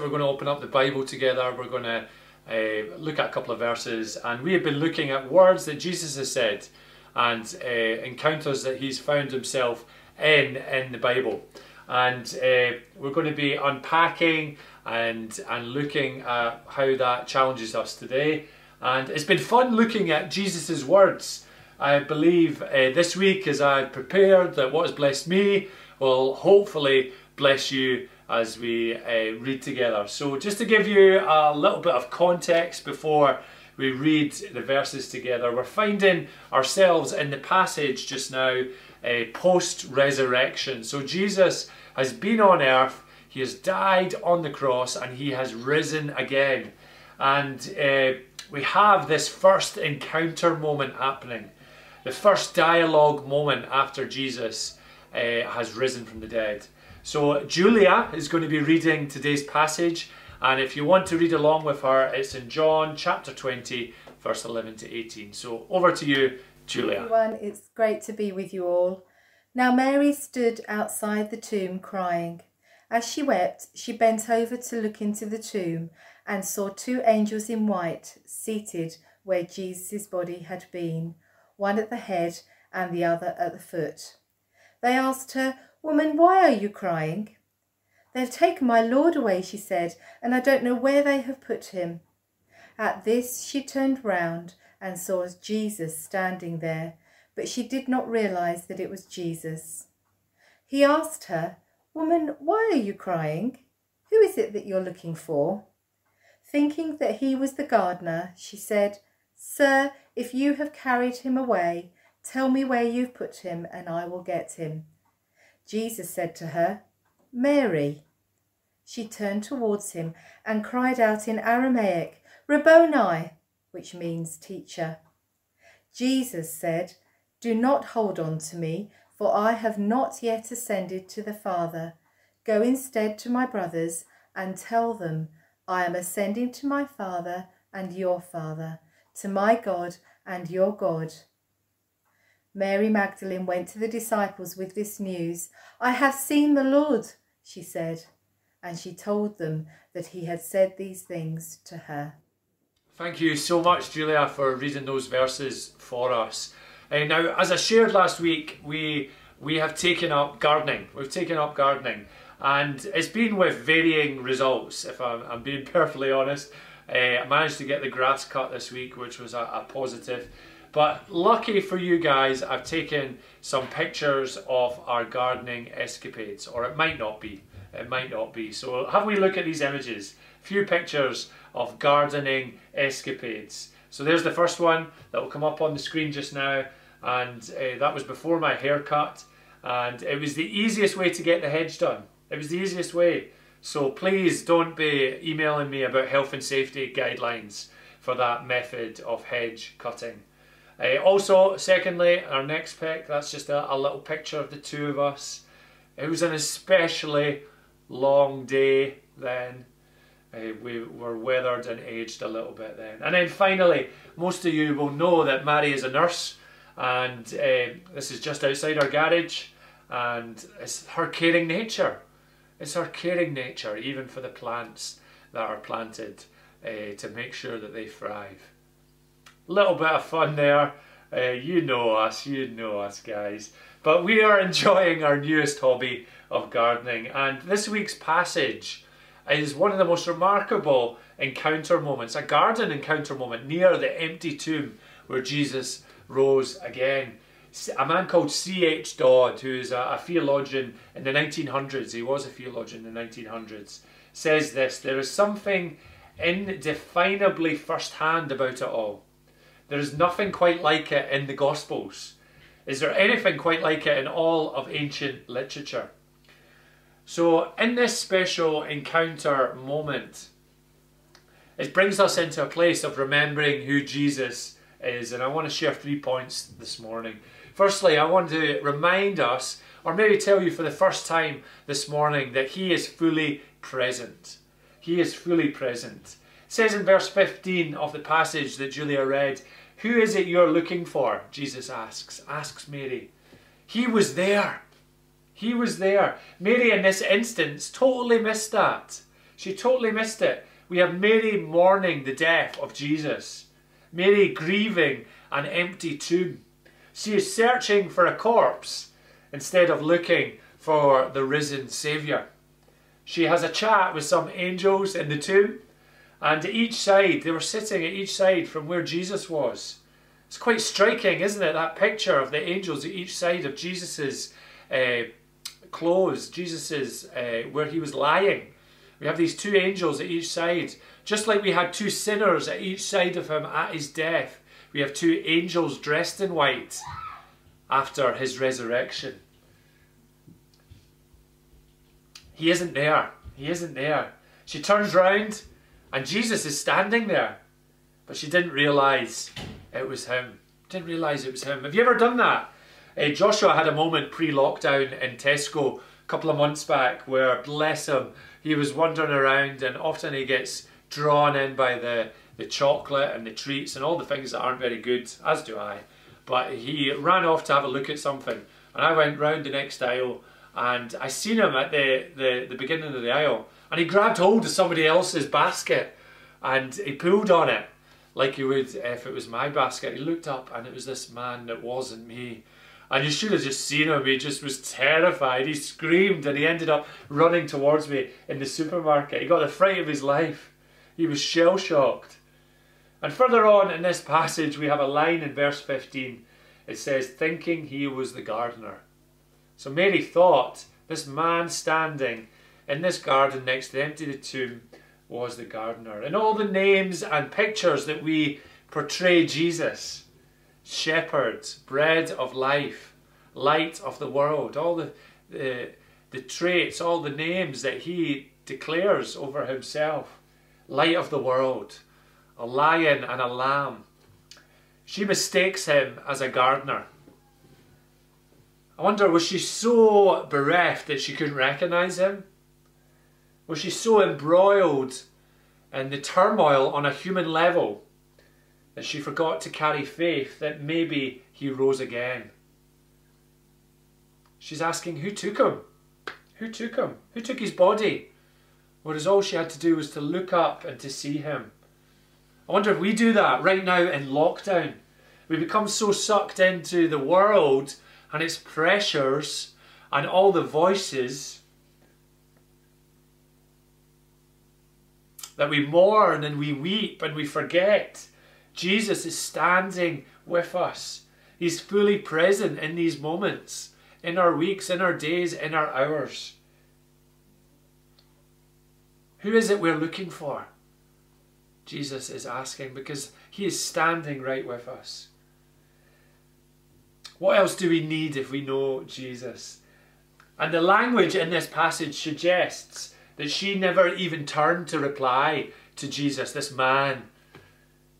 We're going to open up the Bible together. We're going to uh, look at a couple of verses, and we have been looking at words that Jesus has said and uh, encounters that he's found himself in in the Bible. And uh, we're going to be unpacking and and looking at how that challenges us today. And it's been fun looking at Jesus's words. I believe uh, this week, as I prepared, that what has blessed me will hopefully bless you as we uh, read together. So, just to give you a little bit of context before we read the verses together, we're finding ourselves in the passage just now uh, post resurrection. So, Jesus has been on earth, he has died on the cross, and he has risen again. And uh, we have this first encounter moment happening, the first dialogue moment after Jesus uh, has risen from the dead. So Julia is going to be reading today's passage, and if you want to read along with her, it's in John chapter 20, verse 11 to 18. So over to you, Julia. Everyone, it's great to be with you all. Now Mary stood outside the tomb crying. As she wept, she bent over to look into the tomb and saw two angels in white seated where Jesus' body had been, one at the head and the other at the foot. They asked her, Woman, why are you crying? They have taken my Lord away, she said, and I don't know where they have put him. At this she turned round and saw Jesus standing there, but she did not realize that it was Jesus. He asked her, Woman, why are you crying? Who is it that you're looking for? Thinking that he was the gardener, she said, Sir, if you have carried him away, tell me where you've put him, and I will get him. Jesus said to her, Mary. She turned towards him and cried out in Aramaic, Rabboni, which means teacher. Jesus said, Do not hold on to me, for I have not yet ascended to the Father. Go instead to my brothers and tell them, I am ascending to my Father and your Father, to my God and your God. Mary Magdalene went to the disciples with this news. I have seen the Lord, she said, and she told them that he had said these things to her. Thank you so much, Julia, for reading those verses for us. Uh, now, as I shared last week, we we have taken up gardening. We've taken up gardening, and it's been with varying results. If I'm, I'm being perfectly honest, uh, I managed to get the grass cut this week, which was a, a positive. But lucky for you guys, I've taken some pictures of our gardening escapades, or it might not be. It might not be. So have we look at these images. A few pictures of gardening escapades. So there's the first one that will come up on the screen just now. And uh, that was before my haircut. And it was the easiest way to get the hedge done. It was the easiest way. So please don't be emailing me about health and safety guidelines for that method of hedge cutting. Uh, also, secondly, our next pick, that's just a, a, little picture of the two of us. It was an especially long day then. Uh, we were weathered and aged a little bit then. And then finally, most of you will know that Mary is a nurse and uh, this is just outside our garage and it's her caring nature. It's her caring nature, even for the plants that are planted uh, to make sure that they thrive little bit of fun there. Uh, you know us, you know us guys. But we are enjoying our newest hobby of gardening and this week's passage is one of the most remarkable encounter moments, a garden encounter moment near the empty tomb where Jesus rose again. A man called C.H. Dodd, who is a, a theologian in the 1900s, he was a theologian in the 1900s, says this There is something indefinably first hand about it all. There is nothing quite like it in the Gospels. Is there anything quite like it in all of ancient literature? So, in this special encounter moment, it brings us into a place of remembering who Jesus is. And I want to share three points this morning. Firstly, I want to remind us, or maybe tell you for the first time this morning, that He is fully present. He is fully present. It says in verse 15 of the passage that Julia read, who is it you're looking for? Jesus asks, asks Mary. He was there. He was there. Mary, in this instance, totally missed that. She totally missed it. We have Mary mourning the death of Jesus, Mary grieving an empty tomb. She is searching for a corpse instead of looking for the risen Saviour. She has a chat with some angels in the tomb, and each side, they were sitting at each side from where Jesus was. It's quite striking, isn't it? That picture of the angels at each side of Jesus's uh, clothes, Jesus's uh, where he was lying. We have these two angels at each side, just like we had two sinners at each side of him at his death. We have two angels dressed in white after his resurrection. He isn't there. He isn't there. She turns round and Jesus is standing there. But she didn't realise it was him. Didn't realise it was him. Have you ever done that? Uh, Joshua had a moment pre-lockdown in Tesco a couple of months back where, bless him, he was wandering around and often he gets drawn in by the, the chocolate and the treats and all the things that aren't very good, as do I. But he ran off to have a look at something and I went round the next aisle and I seen him at the, the, the beginning of the aisle and he grabbed hold of somebody else's basket and he pulled on it like he would if it was my basket. He looked up and it was this man that wasn't me. And you should have just seen him. He just was terrified. He screamed and he ended up running towards me in the supermarket. He got the fright of his life. He was shell shocked. And further on in this passage, we have a line in verse 15. It says, thinking he was the gardener. So Mary thought this man standing in this garden next to the empty tomb was the gardener. And all the names and pictures that we portray Jesus shepherd, bread of life, light of the world, all the, the, the traits, all the names that he declares over himself. Light of the world, a lion and a lamb. She mistakes him as a gardener. I wonder, was she so bereft that she couldn't recognize him? Was she so embroiled in the turmoil on a human level that she forgot to carry faith that maybe he rose again. She's asking, who took him? Who took him? Who took his body? Whereas all she had to do was to look up and to see him. I wonder if we do that right now in lockdown. We become so sucked into the world and its pressures and all the voices that we mourn and we weep and we forget Jesus is standing with us. He's fully present in these moments, in our weeks, in our days, in our hours. Who is it we're looking for? Jesus is asking because he is standing right with us. What else do we need if we know Jesus? And the language in this passage suggests that she never even turned to reply to Jesus, this man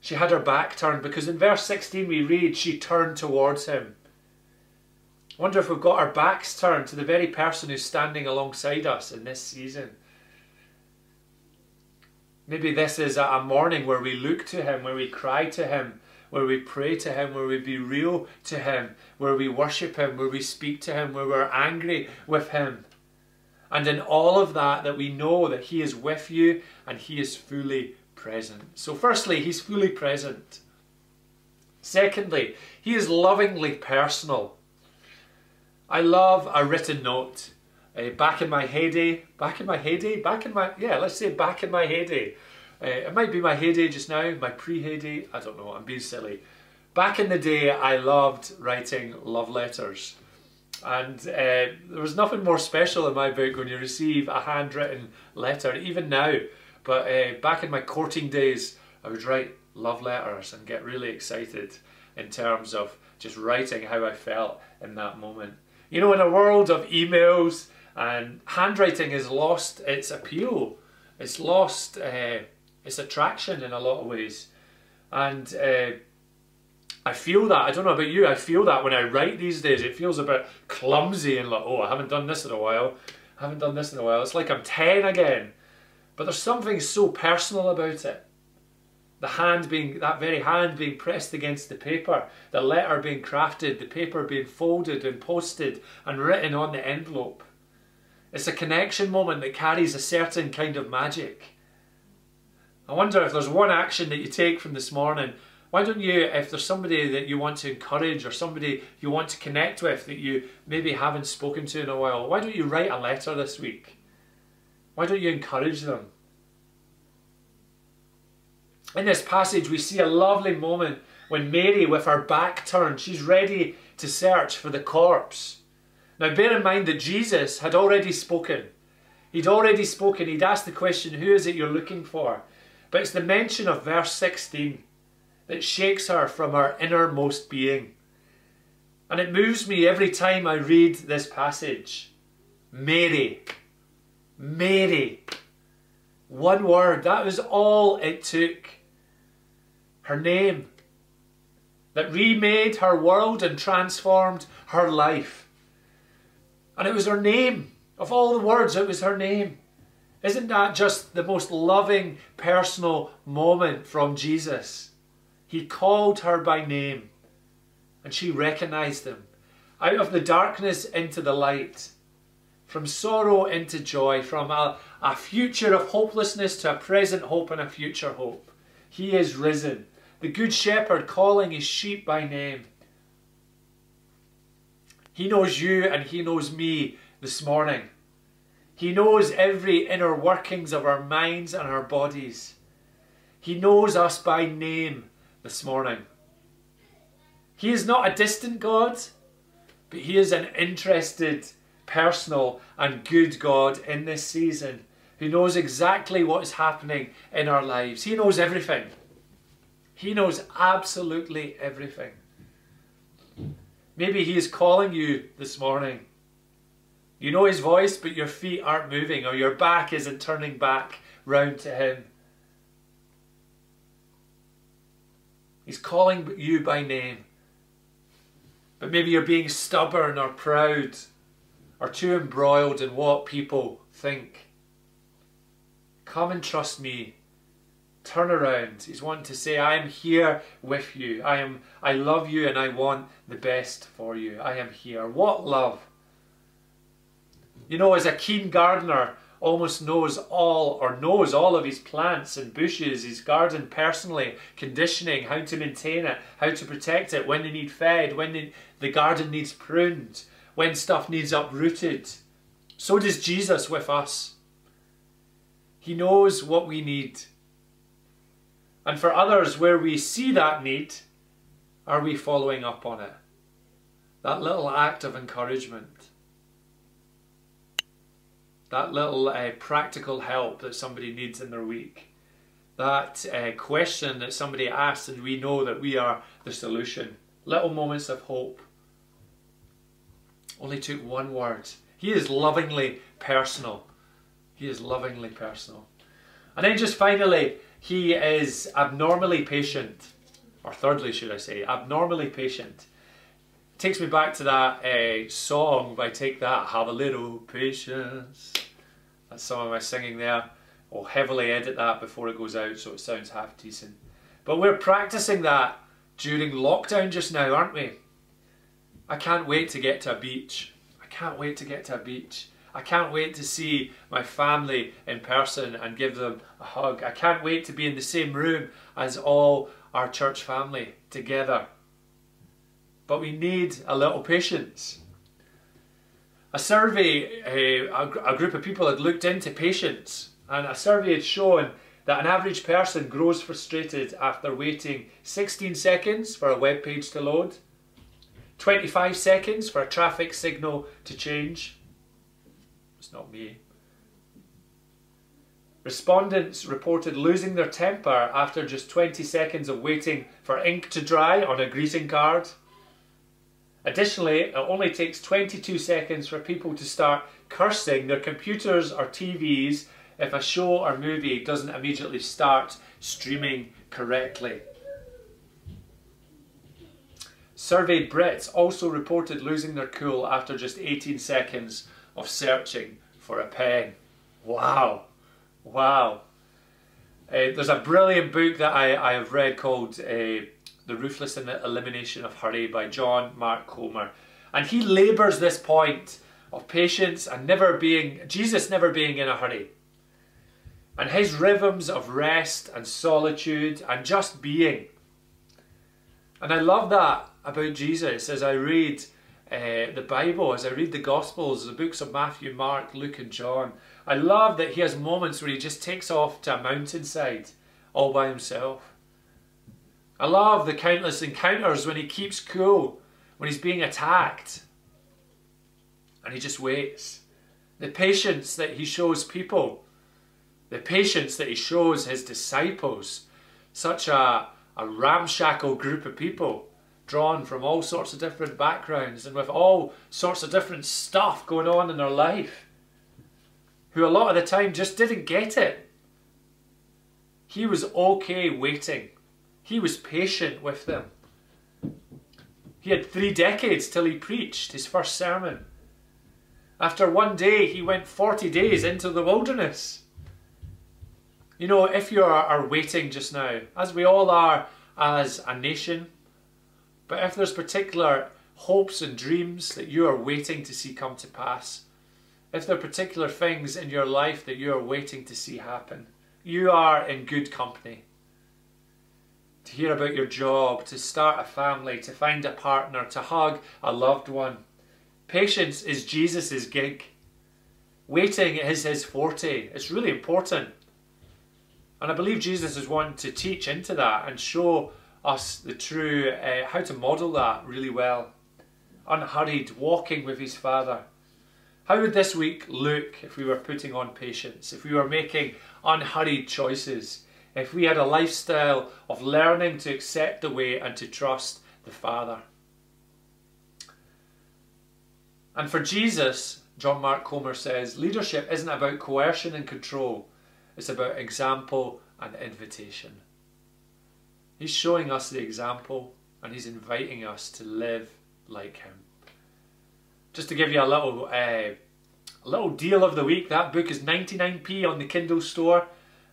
she had her back turned because in verse 16 we read she turned towards him. I wonder if we've got our backs turned to the very person who's standing alongside us in this season. Maybe this is a morning where we look to him, where we cry to him, where we pray to him, where we be real to him, where we worship him, where we speak to him, where we're angry with him. And in all of that, that we know that he is with you and he is fully present. So, firstly, he's fully present. Secondly, he is lovingly personal. I love a written note. Uh, back in my heyday, back in my heyday, back in my, yeah, let's say back in my heyday. Uh, it might be my heyday just now, my pre-heyday, I don't know, I'm being silly. Back in the day, I loved writing love letters. And uh, there was nothing more special in my book when you receive a handwritten letter, even now. But uh, back in my courting days, I would write love letters and get really excited in terms of just writing how I felt in that moment. You know, in a world of emails and handwriting has lost its appeal, it's lost uh, its attraction in a lot of ways. And uh, I feel that, I don't know about you, I feel that when I write these days, it feels a bit clumsy and like, oh, I haven't done this in a while, I haven't done this in a while. It's like I'm 10 again. But there's something so personal about it. The hand being, that very hand being pressed against the paper, the letter being crafted, the paper being folded and posted and written on the envelope. It's a connection moment that carries a certain kind of magic. I wonder if there's one action that you take from this morning. Why don't you, if there's somebody that you want to encourage or somebody you want to connect with that you maybe haven't spoken to in a while, why don't you write a letter this week? Why don't you encourage them? In this passage, we see a lovely moment when Mary, with her back turned, she's ready to search for the corpse. Now, bear in mind that Jesus had already spoken. He'd already spoken. He'd asked the question, Who is it you're looking for? But it's the mention of verse 16 that shakes her from her innermost being. And it moves me every time I read this passage. Mary. Mary. One word. That was all it took. Her name. That remade her world and transformed her life. And it was her name. Of all the words, it was her name. Isn't that just the most loving personal moment from Jesus? He called her by name and she recognized him. Out of the darkness into the light, from sorrow into joy, from a, a future of hopelessness to a present hope and a future hope. He is risen, the Good Shepherd calling his sheep by name. He knows you and he knows me this morning. He knows every inner workings of our minds and our bodies. He knows us by name this morning. He is not a distant God, but He is an interested, personal, and good God in this season who knows exactly what is happening in our lives. He knows everything. He knows absolutely everything. Maybe He is calling you this morning you know his voice, but your feet aren't moving or your back isn't turning back round to him. He's calling you by name. But maybe you're being stubborn or proud or too embroiled in what people think. Come and trust me. Turn around. He's wanting to say, I am here with you. I am I love you and I want the best for you. I am here. What love. You know, as a keen gardener almost knows all or knows all of his plants and bushes, his garden personally, conditioning, how to maintain it, how to protect it, when they need fed, when they, the garden needs pruned, when stuff needs uprooted. So does Jesus with us. He knows what we need. And for others, where we see that need, are we following up on it? That little act of encouragement that little uh, practical help that somebody needs in their week, that uh, question that somebody asks, and we know that we are the solution. Little moments of hope. Only took one word. He is lovingly personal. He is lovingly personal. And then just finally, he is abnormally patient. Or thirdly, should I say, abnormally patient takes me back to that uh, song by Take That, Have a Little Patience. That's some of my singing there. I'll heavily edit that before it goes out so it sounds half decent. But we're practicing that during lockdown just now, aren't we? I can't wait to get to a beach. I can't wait to get to a beach. I can't wait to see my family in person and give them a hug. I can't wait to be in the same room as all our church family together but we need a little patience. A survey, uh, a, a group of people had looked into patience, and a survey had shown that an average person grows frustrated after waiting 16 seconds for a web page to load, 25 seconds for a traffic signal to change. It's not me. Respondents reported losing their temper after just 20 seconds of waiting for ink to dry on a greeting card. Additionally, it only takes 22 seconds for people to start cursing their computers or TVs if a show or movie doesn't immediately start streaming correctly. Surveyed Brits also reported losing their cool after just 18 seconds of searching for a pen. Wow, wow. Uh, there's a brilliant book that I, I have read called uh, the Ruthless Elimination of Hurry by John Mark Comer. And he labours this point of patience and never being, Jesus never being in a hurry. And his rhythms of rest and solitude and just being. And I love that about Jesus as I read uh, the Bible, as I read the Gospels, the books of Matthew, Mark, Luke, and John. I love that he has moments where he just takes off to a mountainside all by himself. I love the countless encounters when he keeps cool, when he's being attacked, and he just waits. The patience that he shows people, the patience that he shows his disciples, such a, a ramshackle group of people drawn from all sorts of different backgrounds and with all sorts of different stuff going on in their life, who a lot of the time just didn't get it. He was okay waiting. He was patient with them. He had three decades till he preached his first sermon. After one day, he went 40 days into the wilderness. You know, if you are, are waiting just now, as we all are as a nation, but if there's particular hopes and dreams that you are waiting to see come to pass, if there are particular things in your life that you are waiting to see happen, you are in good company. To hear about your job, to start a family, to find a partner, to hug a loved one. Patience is Jesus' gig. Waiting is his forte. It's really important. And I believe Jesus is wanting to teach into that and show us the true, uh, how to model that really well. Unhurried, walking with his Father. How would this week look if we were putting on patience, if we were making unhurried choices, if we had a lifestyle of learning to accept the way and to trust the Father? And for Jesus, John Mark Comer says, leadership isn't about coercion and control, it's about example and invitation. He's showing us the example and he's inviting us to live like him. Just to give you a little uh, a little deal of the week, that book is 99p on the Kindle store.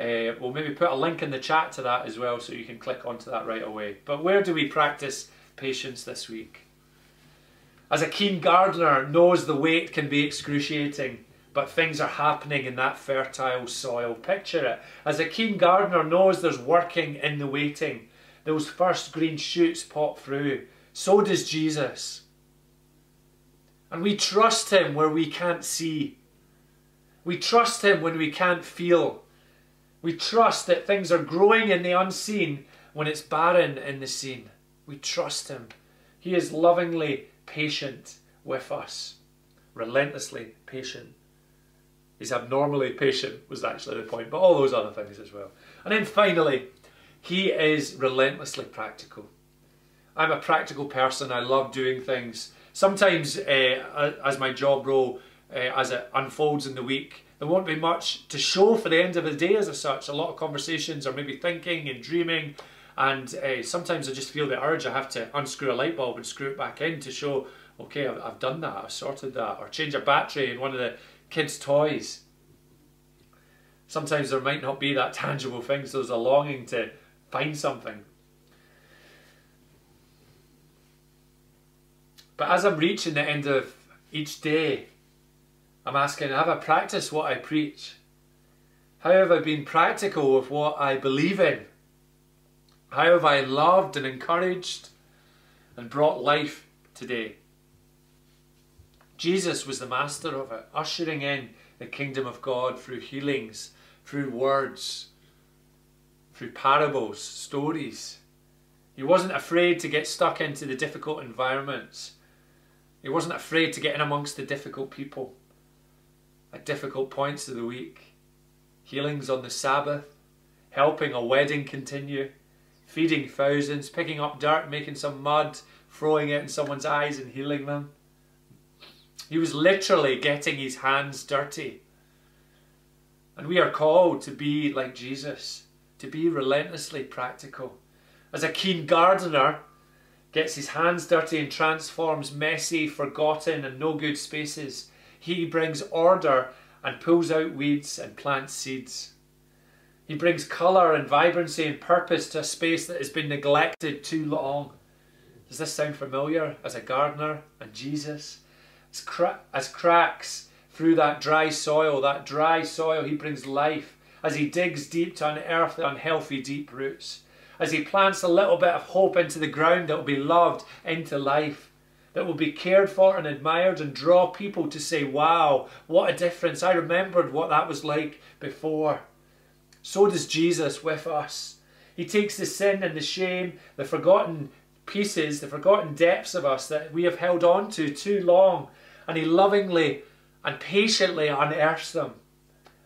Uh, we'll maybe put a link in the chat to that as well so you can click onto that right away. But where do we practice patience this week? As a keen gardener knows the wait can be excruciating, but things are happening in that fertile soil. Picture it. As a keen gardener knows there's working in the waiting, those first green shoots pop through. So does Jesus. And we trust Him where we can't see. We trust Him when we can't feel. We trust that things are growing in the unseen when it's barren in the seen. We trust Him. He is lovingly patient with us, relentlessly patient. He's abnormally patient, was actually the point, but all those other things as well. And then finally, he is relentlessly practical. I'm a practical person. I love doing things. Sometimes, uh, as my job role, uh, as it unfolds in the week, there won't be much to show for the end of the day as such. A lot of conversations are maybe thinking and dreaming, and uh, sometimes I just feel the urge I have to unscrew a light bulb and screw it back in to show, okay, I've, I've done that, I've sorted that, or change a battery in one of the kids' toys. Sometimes there might not be that tangible thing, so there's a longing to find something. But as I'm reaching the end of each day, I'm asking, have I practiced what I preach? How have I been practical with what I believe in? How have I loved and encouraged and brought life today? Jesus was the master of it, ushering in the kingdom of God through healings, through words, through parables, stories. He wasn't afraid to get stuck into the difficult environments. He wasn't afraid to get in amongst the difficult people at difficult points of the week. Healings on the Sabbath, helping a wedding continue, feeding thousands, picking up dirt, making some mud, throwing it in someone's eyes and healing them. He was literally getting his hands dirty. And we are called to be like Jesus to be relentlessly practical. As a keen gardener gets his hands dirty and transforms messy, forgotten, and no good spaces, he brings order and pulls out weeds and plants seeds. He brings colour and vibrancy and purpose to a space that has been neglected too long. Does this sound familiar as a gardener and Jesus? as, cra- as cracks through that dry soil, that dry soil, he brings life as he digs deep to unearth the unhealthy deep roots, as he plants a little bit of hope into the ground that will be loved into life, that will be cared for and admired and draw people to say, Wow, what a difference! I remembered what that was like before. So does Jesus with us. He takes the sin and the shame, the forgotten pieces, the forgotten depths of us that we have held on to too long, and He lovingly and patiently unearths them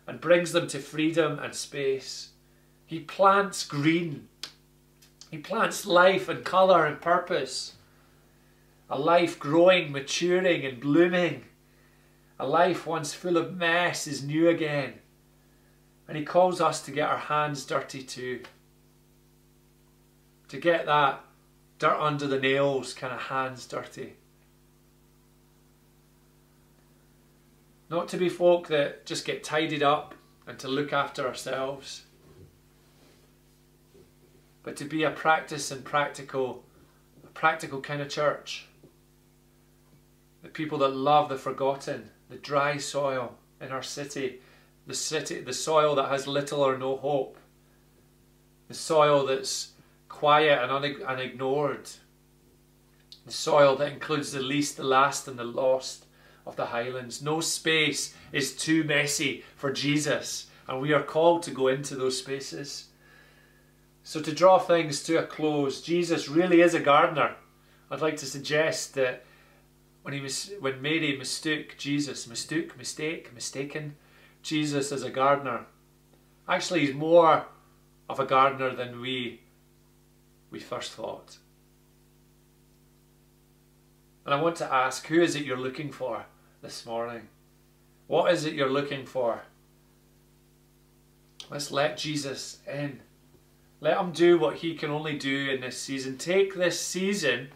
and brings them to freedom and space. He plants green. He plants life and colour and purpose. A life growing, maturing, and blooming. A life once full of mess is new again. And He calls us to get our hands dirty too. To get that dirt under the nails kind of hands dirty. Not to be folk that just get tidied up and to look after ourselves, but to be a practice and practical, a practical kind of church. The people that love the forgotten, the dry soil in our city, the city, the soil that has little or no hope, the soil that's quiet and, un- ignored, the soil that includes the least, the last, and the lost of the highlands. No space is too messy for Jesus, and we are called to go into those spaces. So, to draw things to a close, Jesus really is a gardener. I'd like to suggest that when he was, when Mary mistook Jesus, mistook, mistake, mistaken, Jesus as a gardener. Actually, he's more of a gardener than we we first thought. And I want to ask, who is it you're looking for this morning? What is it you're looking for? Let's let Jesus in. Let him do what he can only do in this season. Take this season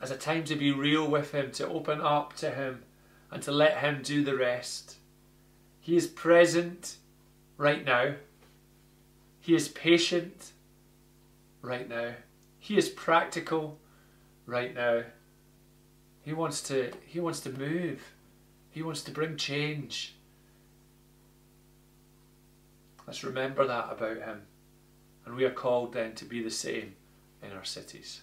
as a time to be real with him, to open up to him, and to let him do the rest. He is present right now. He is patient right now. He is practical right now. He wants to he wants to move. He wants to bring change. Let's remember that about him. And we are called then to be the same in our cities.